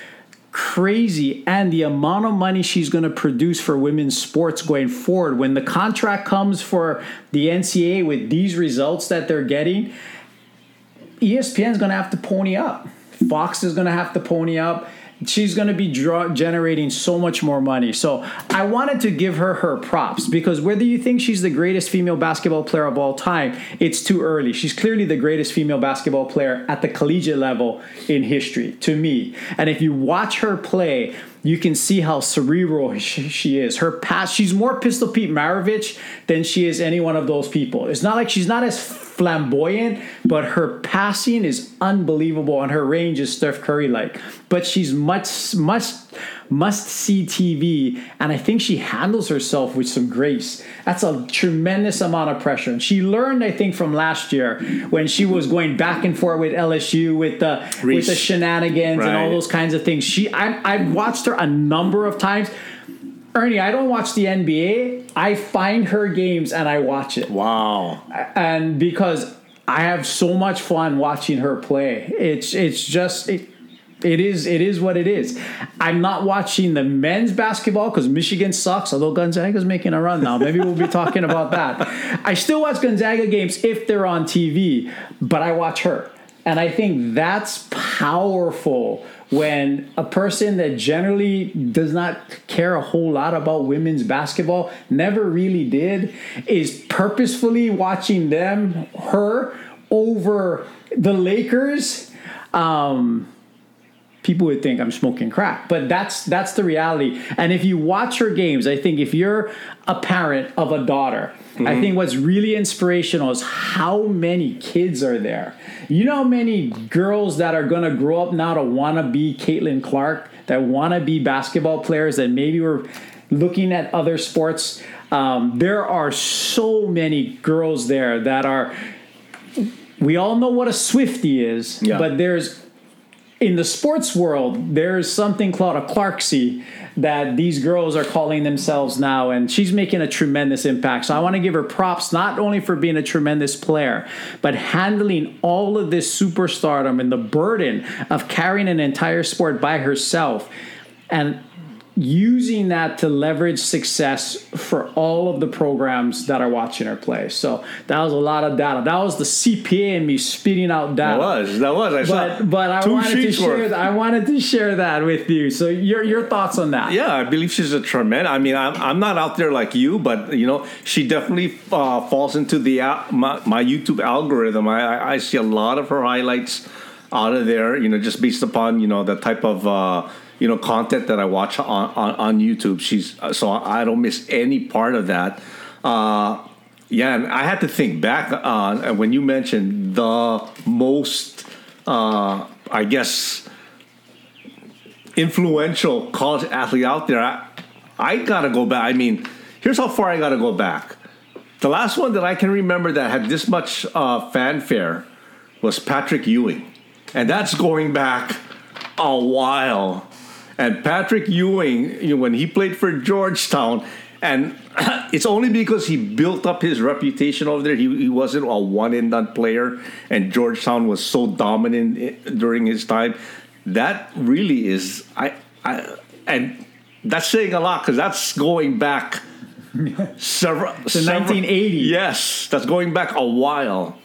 crazy and the amount of money she's going to produce for women's sports going forward. When the contract comes for the NCAA with these results that they're getting ESPN's going to have to pony up. Fox is going to have to pony up she's going to be draw- generating so much more money. So I wanted to give her her props because whether you think she's the greatest female basketball player of all time, it's too early. She's clearly the greatest female basketball player at the collegiate level in history to me. And if you watch her play, you can see how cerebral <laughs> she is. Her pass, she's more Pistol Pete Maravich than she is any one of those people. It's not like she's not as flamboyant, but her passing is unbelievable and her range is Steph Curry like. But she's much, much must see TV, and I think she handles herself with some grace. That's a tremendous amount of pressure. And she learned, I think, from last year when she was going back and forth with LSU with the with the shenanigans right. and all those kinds of things. She I I've watched her a number of times. Ernie, I don't watch the NBA. I find her games and I watch it. Wow. And because I have so much fun watching her play. It's it's just it, it is it is what it is. I'm not watching the men's basketball because Michigan sucks. Although Gonzaga's making a run now, maybe we'll be talking about that. I still watch Gonzaga games if they're on TV, but I watch her, and I think that's powerful when a person that generally does not care a whole lot about women's basketball, never really did, is purposefully watching them, her, over the Lakers. Um, people would think I'm smoking crack. But that's that's the reality. And if you watch her games, I think if you're a parent of a daughter, mm-hmm. I think what's really inspirational is how many kids are there. You know how many girls that are gonna grow up now to wanna be Caitlin Clark, that wanna be basketball players, that maybe were looking at other sports. Um, there are so many girls there that are we all know what a Swifty is, yeah. but there's in the sports world, there's something called a Clarksy that these girls are calling themselves now, and she's making a tremendous impact. So I want to give her props not only for being a tremendous player, but handling all of this superstardom and the burden of carrying an entire sport by herself. And using that to leverage success for all of the programs that are watching her play. So that was a lot of data. That was the CPA in me spitting out data. That was that was. I but saw but I wanted to share worth. I wanted to share that with you. So your your thoughts on that? Yeah, I believe she's a tremendous. I mean, I'm I'm not out there like you, but you know, she definitely uh, falls into the uh, my, my YouTube algorithm. I I see a lot of her highlights out of there. You know, just based upon you know the type of. Uh, you know content that I watch on, on, on YouTube. She's so I don't miss any part of that. Uh, yeah, and I had to think back on when you mentioned the most, uh, I guess, influential college athlete out there. I, I gotta go back. I mean, here's how far I gotta go back. The last one that I can remember that had this much uh, fanfare was Patrick Ewing, and that's going back a while. And Patrick Ewing, you know, when he played for Georgetown, and <clears throat> it's only because he built up his reputation over there. He, he wasn't a one and done player, and Georgetown was so dominant eh, during his time. That really is I I and that's saying a lot because that's going back <laughs> several to 1980. Yes, that's going back a while.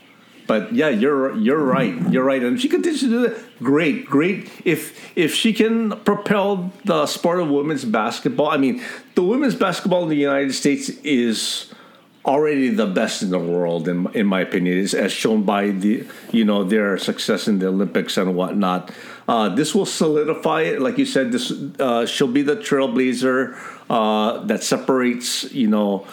But yeah, you're you're right. You're right, and if she continues to do that. Great, great. If if she can propel the sport of women's basketball, I mean, the women's basketball in the United States is already the best in the world, in in my opinion, as shown by the you know their success in the Olympics and whatnot. Uh, this will solidify it, like you said. This uh, she'll be the trailblazer uh, that separates you know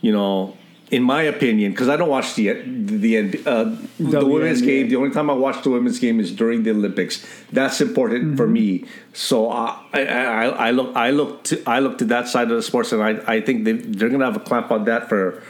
you know in my opinion, because I don't watch the the uh, the women's game. The only time I watch the women's game is during the Olympics. That's important mm-hmm. for me. So uh, I, I, I look I look to I look to that side of the sports, and I, I think they they're gonna have a clamp on that for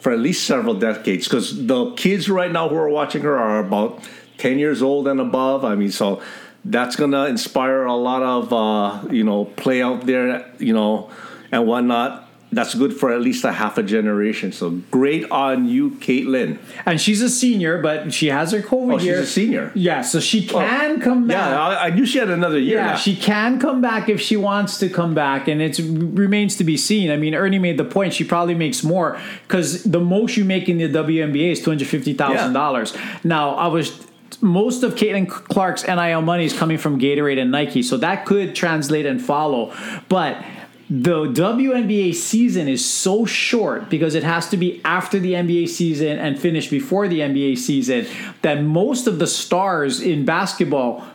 for at least several decades because the kids right now who are watching her are about 10 years old and above. I mean, so that's going to inspire a lot of, uh, you know, play out there, you know, and whatnot that's good for at least a half a generation. So great on you, Caitlin. And she's a senior, but she has her COVID oh, year. She's a senior. Yeah, so she oh. can come back. Yeah, I, I, knew she had another year. Yeah, she can come back if she wants to come back, and it remains to be seen. I mean, Ernie made the point; she probably makes more because the most you make in the WNBA is two hundred fifty thousand yeah. dollars. Now, I was most of Caitlin Clark's NIL money is coming from Gatorade and Nike, so that could translate and follow, but the WNBA season is so short because it has to be after the NBA season and finish before the NBA season that most of the stars in basketball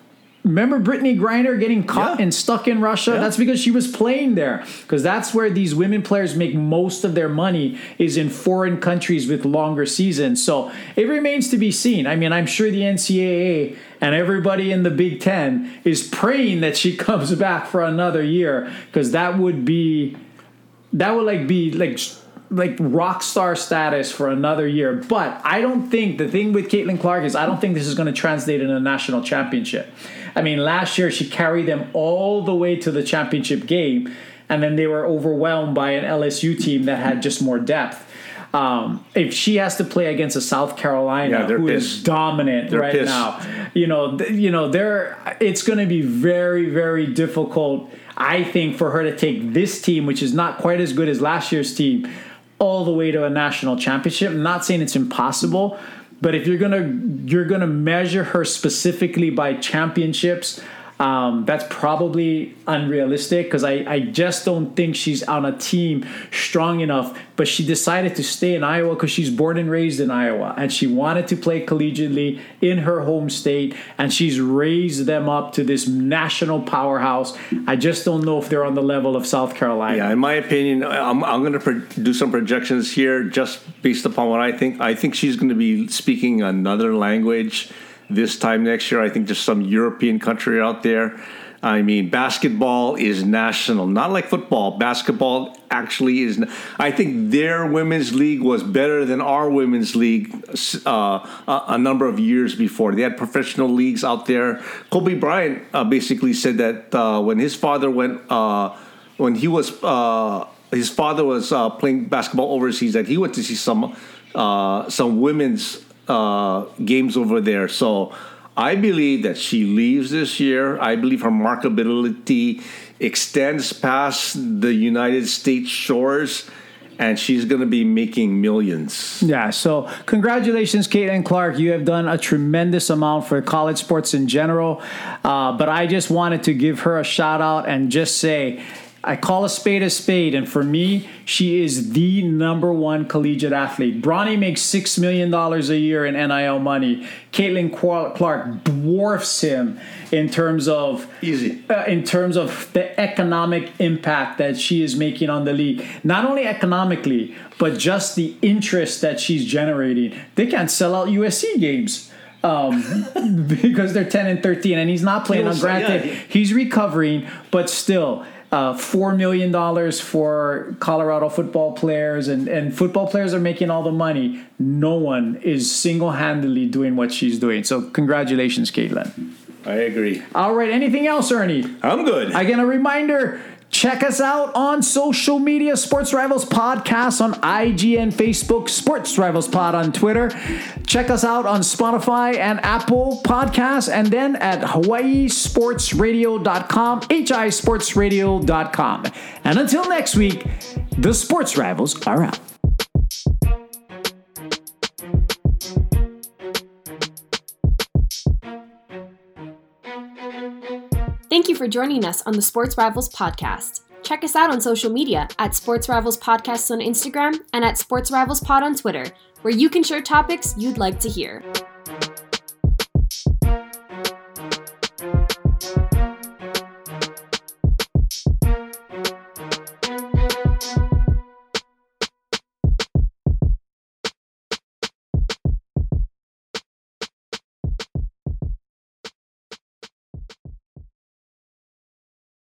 Remember Brittney Griner getting caught yeah. and stuck in Russia? Yeah. That's because she was playing there. Because that's where these women players make most of their money is in foreign countries with longer seasons. So it remains to be seen. I mean, I'm sure the NCAA and everybody in the Big Ten is praying that she <laughs> comes back for another year because that would be that would like be like like rock star status for another year. But I don't think the thing with Caitlin Clark is I don't think this is going to translate in a national championship. I mean, last year she carried them all the way to the championship game, and then they were overwhelmed by an LSU team that had just more depth. Um, if she has to play against a South Carolina yeah, who pissed. is dominant they're right pissed. now, you know, th- you know, they're it's going to be very, very difficult. I think for her to take this team, which is not quite as good as last year's team, all the way to a national championship. I'm not saying it's impossible, but if you're gonna you're gonna measure her specifically by championships, um, that's probably unrealistic because I, I just don't think she's on a team strong enough. But she decided to stay in Iowa because she's born and raised in Iowa and she wanted to play collegiately in her home state and she's raised them up to this national powerhouse. I just don't know if they're on the level of South Carolina. Yeah, in my opinion, I'm, I'm going to pro- do some projections here just based upon what I think. I think she's going to be speaking another language this time next year. I think there's some European country out there. I mean, basketball is national, not like football. Basketball actually is. I think their women's league was better than our women's league uh, a, a, number of years before. They had professional leagues out there. Kobe Bryant uh, basically said that uh, when his father went, uh, when he was, uh, his father was uh, playing basketball overseas, that he went to see some some women's uh, games over there. So I believe that she leaves this year. I believe her marketability extends past the United States shores. And she's going to be making millions. Yeah. So, congratulations, Caitlin Clark. You have done a tremendous amount for college sports in general. Uh, but I just wanted to give her a shout out and just say, I call a spade a spade, and for me, she is the number one collegiate athlete. Bronny makes six million dollars a year in NIL money. Caitlin Clark dwarfs him in terms of easy uh, in terms of the economic impact that she is making on the league. Not only economically, but just the interest that she's generating. They can't sell out USC games. Um, <laughs> because they're 10 and 13 and he's not playing on granted yeah. he's recovering but still uh, $4 million for Colorado football players, and, and football players are making all the money. No one is single handedly doing what she's doing. So, congratulations, Caitlin. I agree. All right. Anything else, Ernie? I'm good. Again, a reminder Check us out on social media, Sports Rivals Podcast on IG and Facebook, Sports Rivals Pod on Twitter. Check us out on Spotify and Apple Podcasts, and then at HawaiiSportsRadio.com, HISportsRadio.com. And until next week, the Sports Rivals are out. Thank you for joining us on the Sports Rivals podcast. Check us out on social media at Sports Rivals Podcasts on Instagram and at Sports Rivals Pod on Twitter, where you can share topics you'd like to hear.